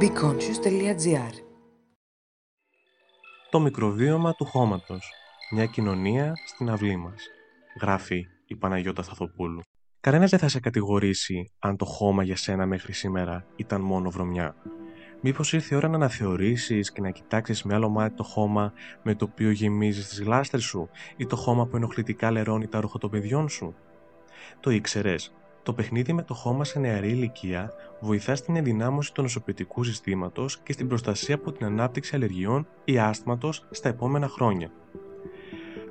BeConscious.gr Το μικροβίωμα του χώματος. Μια κοινωνία στην αυλή μας. Γράφει η Παναγιώτα Σταθοπούλου. Κανένας δεν θα σε κατηγορήσει αν το χώμα για σένα μέχρι σήμερα ήταν μόνο βρωμιά. Μήπως ήρθε η ώρα να αναθεωρήσεις και να κοιτάξεις με άλλο μάτι το χώμα με το οποίο γεμίζεις τις γλάστρε σου ή το χώμα που ενοχλητικά λερώνει τα ρούχα των παιδιών σου; Το ήξερες. Το παιχνίδι με το χώμα σε νεαρή ηλικία βοηθά στην ενδυνάμωση του νοσοποιητικού συστήματος και στην προστασία από την ανάπτυξη αλλεργιών ή άσθματος στα επόμενα χρόνια.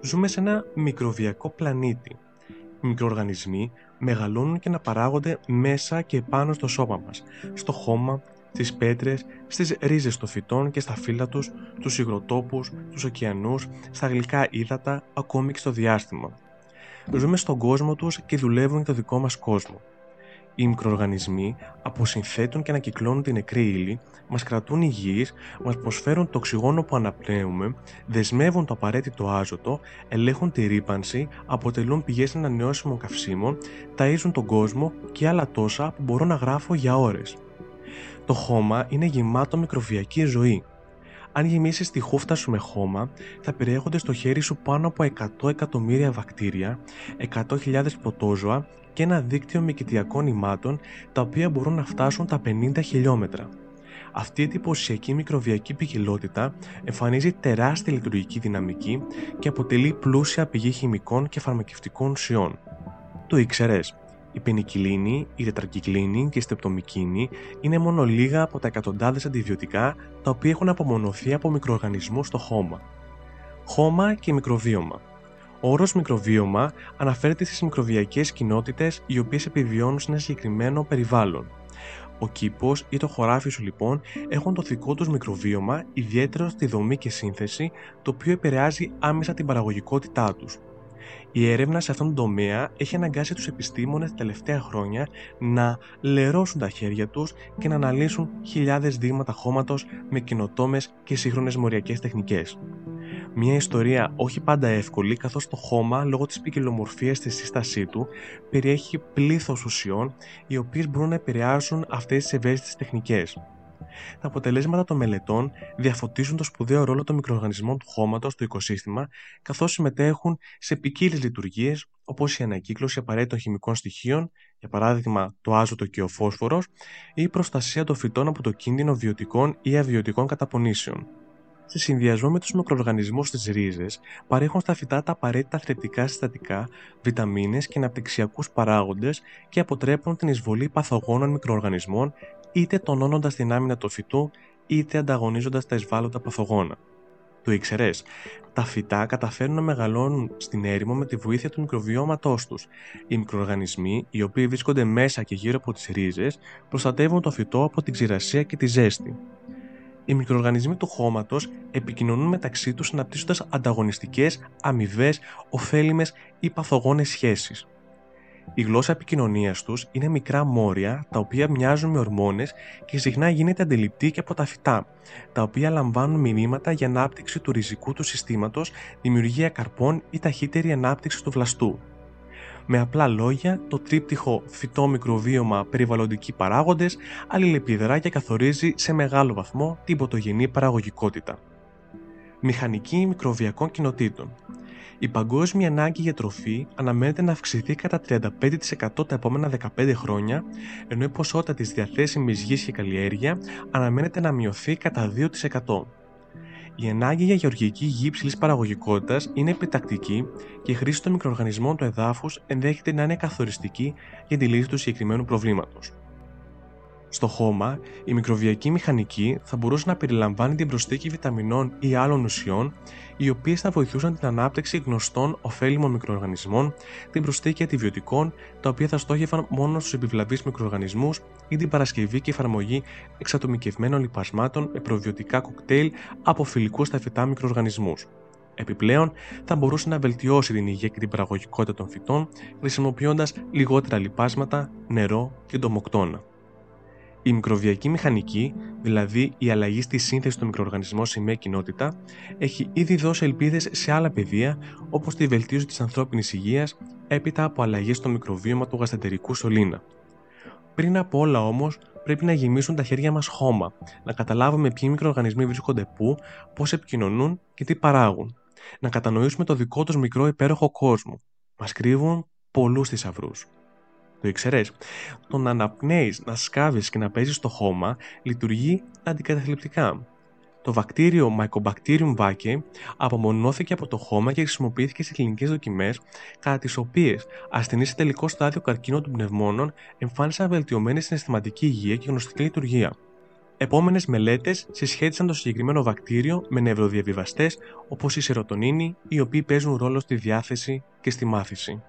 Ζούμε σε ένα μικροβιακό πλανήτη. Οι μικροοργανισμοί μεγαλώνουν και να παράγονται μέσα και πάνω στο σώμα μας, στο χώμα, στις πέτρες, στις ρίζες των φυτών και στα φύλλα τους, τους υγροτόπους, τους ωκεανούς, στα γλυκά ύδατα, ακόμη και στο διάστημα. Ζούμε στον κόσμο τους και δουλεύουν για το δικό μας κόσμο. Οι μικροοργανισμοί αποσυνθέτουν και ανακυκλώνουν την νεκρή ύλη, μας κρατούν υγιείς, μας προσφέρουν το οξυγόνο που αναπνέουμε, δεσμεύουν το απαραίτητο άζωτο, ελέγχουν τη ρήπανση, αποτελούν πηγές ανανεώσιμων καυσίμων, ταΐζουν τον κόσμο και άλλα τόσα που μπορώ να γράφω για ώρες. Το χώμα είναι γεμάτο μικροβιακή ζωή. Αν γεμίσεις τη χούφτα σου με χώμα, θα περιέχονται στο χέρι σου πάνω από 100 εκατομμύρια βακτήρια, 100.000 πρωτόζωα και ένα δίκτυο μικητιακών ημάτων τα οποία μπορούν να φτάσουν τα 50 χιλιόμετρα. Αυτή η εντυπωσιακή μικροβιακή ποικιλότητα εμφανίζει τεράστια λειτουργική δυναμική και αποτελεί πλούσια πηγή χημικών και φαρμακευτικών ουσιών. Το ήξερες; Η πενικυλίνη, η τετρακυκλίνη και η στεπτομικίνη είναι μόνο λίγα από τα εκατοντάδες αντιβιωτικά τα οποία έχουν απομονωθεί από μικροοργανισμού στο χώμα. Χώμα και μικροβίωμα. Ο όρος μικροβίωμα αναφέρεται στις μικροβιακές κοινότητες οι οποίες επιβιώνουν σε ένα συγκεκριμένο περιβάλλον. Ο κήπος ή το χωράφι σου λοιπόν έχουν το δικό τους μικροβίωμα, ιδιαίτερο στη δομή και σύνθεση, το οποίο επηρεάζει άμεσα την παραγωγικότητά τους. Η έρευνα σε αυτόν τον τομέα έχει αναγκάσει τους επιστήμονες τα τελευταία χρόνια να λερώσουν τα χέρια τους και να αναλύσουν χιλιάδες δείγματα χώματος με καινοτόμες και σύγχρονες μοριακές τεχνικές. Μια ιστορία όχι πάντα εύκολη, καθώς το χώμα, λόγω της ποικιλομορφίας στη σύστασή του, περιέχει πλήθος ουσιών οι οποίες μπορούν να επηρεάσουν αυτές τις ευαίσθητες τεχνικές. Τα αποτελέσματα των μελετών διαφωτίζουν το σπουδαίο ρόλο των μικροοργανισμών του χώματος στο οικοσύστημα, καθώς συμμετέχουν σε ποικίλες λειτουργίες όπως η ανακύκλωση απαραίτητων χημικών στοιχείων, για παράδειγμα το άζωτο και ο φόσφορος, ή η προστασία των φυτών από το κίνδυνο βιωτικών ή αβιωτικών καταπονήσεων. Σε συνδυασμό με τους μικροοργανισμούς στις ρίζες, παρέχουν στα φυτά τα απαραίτητα θρεπτικά συστατικά, βιταμίνες και αναπτυξιακούς παράγοντες και αποτρέπουν την εισβολή παθογόνων μικροοργανισμών είτε τονώνοντας την άμυνα του φυτού, είτε ανταγωνίζοντας τα εισβάλλοντα παθογόνα. Το ήξερες; Τα φυτά καταφέρνουν να μεγαλώνουν στην έρημο με τη βοήθεια του μικροβιώματός τους. Οι μικροοργανισμοί, οι οποίοι βρίσκονται μέσα και γύρω από τις ρίζες, προστατεύουν το φυτό από την ξηρασία και τη ζέστη. Οι μικροοργανισμοί του χώματος επικοινωνούν μεταξύ τους αναπτύσσοντας ανταγωνιστικές, αμοιβές, ωφέλιμες ή παθογόνες σχέσεις. Η γλώσσα επικοινωνίας τους είναι μικρά μόρια τα οποία μοιάζουν με ορμόνες και συχνά γίνεται αντιληπτή και από τα φυτά, τα οποία λαμβάνουν μηνύματα για ανάπτυξη του ριζικού του συστήματος, δημιουργία καρπών ή ταχύτερη ανάπτυξη του βλαστού. Με απλά λόγια, το τρίπτυχο φυτό μικροβίωμα περιβαλλοντικοί παράγοντες αλληλεπιδρά και καθορίζει σε μεγάλο βαθμό την πρωτογενή παραγωγικότητα. Μηχανική μικροβιακών κοινοτήτων η παγκόσμια ανάγκη για τροφή αναμένεται να αυξηθεί κατά 35% τα επόμενα 15 χρόνια, ενώ η ποσότητα της διαθέσιμης γης και καλλιέργεια αναμένεται να μειωθεί κατά 2%. Η ανάγκη για γεωργική γη υψηλής παραγωγικότητας είναι επιτακτική και η χρήση των μικροοργανισμών του εδάφους ενδέχεται να είναι καθοριστική για τη λύση του συγκεκριμένου προβλήματος. Στο χώμα, η μικροβιακή μηχανική θα μπορούσε να περιλαμβάνει την προσθήκη βιταμινών ή άλλων ουσιών, οι οποίες θα βοηθούσαν την ανάπτυξη γνωστών ωφέλιμων μικροοργανισμών, την προσθήκη αντιβιωτικών, τα οποία θα στόχευαν μόνο στους επιβλαβείς μικροοργανισμούς ή την παρασκευή και εφαρμογή εξατομικευμένων λιπασμάτων με προβιωτικά κοκτέιλ από φιλικούς στα φυτά μικροοργανισμούς. Επιπλέον, θα μπορούσε να βελτιώσει την υγεία και την παραγωγικότητα των φυτών, χρησιμοποιώντας λιγότερα λιπάσματα, νερό και ντομοκτώνα. Η μικροβιακή μηχανική, δηλαδή η αλλαγή στη σύνθεση των μικροοργανισμών σε μια κοινότητα, έχει ήδη δώσει ελπίδες σε άλλα πεδία όπως τη βελτίωση της ανθρώπινης υγείας έπειτα από αλλαγές στο μικροβίωμα του γαστεντερικού σωλήνα. Πριν από όλα όμως, πρέπει να γεμίσουν τα χέρια μας χώμα, να καταλάβουμε ποιοι μικροοργανισμοί βρίσκονται πού, πώς επικοινωνούν και τι παράγουν. Να κατανοήσουμε το δικό τους μικρό υπέροχο κόσμο. Μας κρύβουν πολλούς θησαυρούς. Το ήξερε. Το να αναπνέεις, να σκάβεις και να παίζεις στο χώμα λειτουργεί αντικαταθλιπτικά. Το βακτήριο Mycobacterium vaccae απομονώθηκε από το χώμα και χρησιμοποιήθηκε σε κλινικές δοκιμές, κατά τις οποίες ασθενείς σε τελικό στάδιο καρκίνου των πνευμόνων εμφάνισαν βελτιωμένη συναισθηματική υγεία και γνωστική λειτουργία. Επόμενες μελέτες συσχέτισαν το συγκεκριμένο βακτήριο με νευροδιαβιβαστές όπως η σερωτονίνη, οι οποίοι παίζουν ρόλο στη διάθεση και στη μάθηση.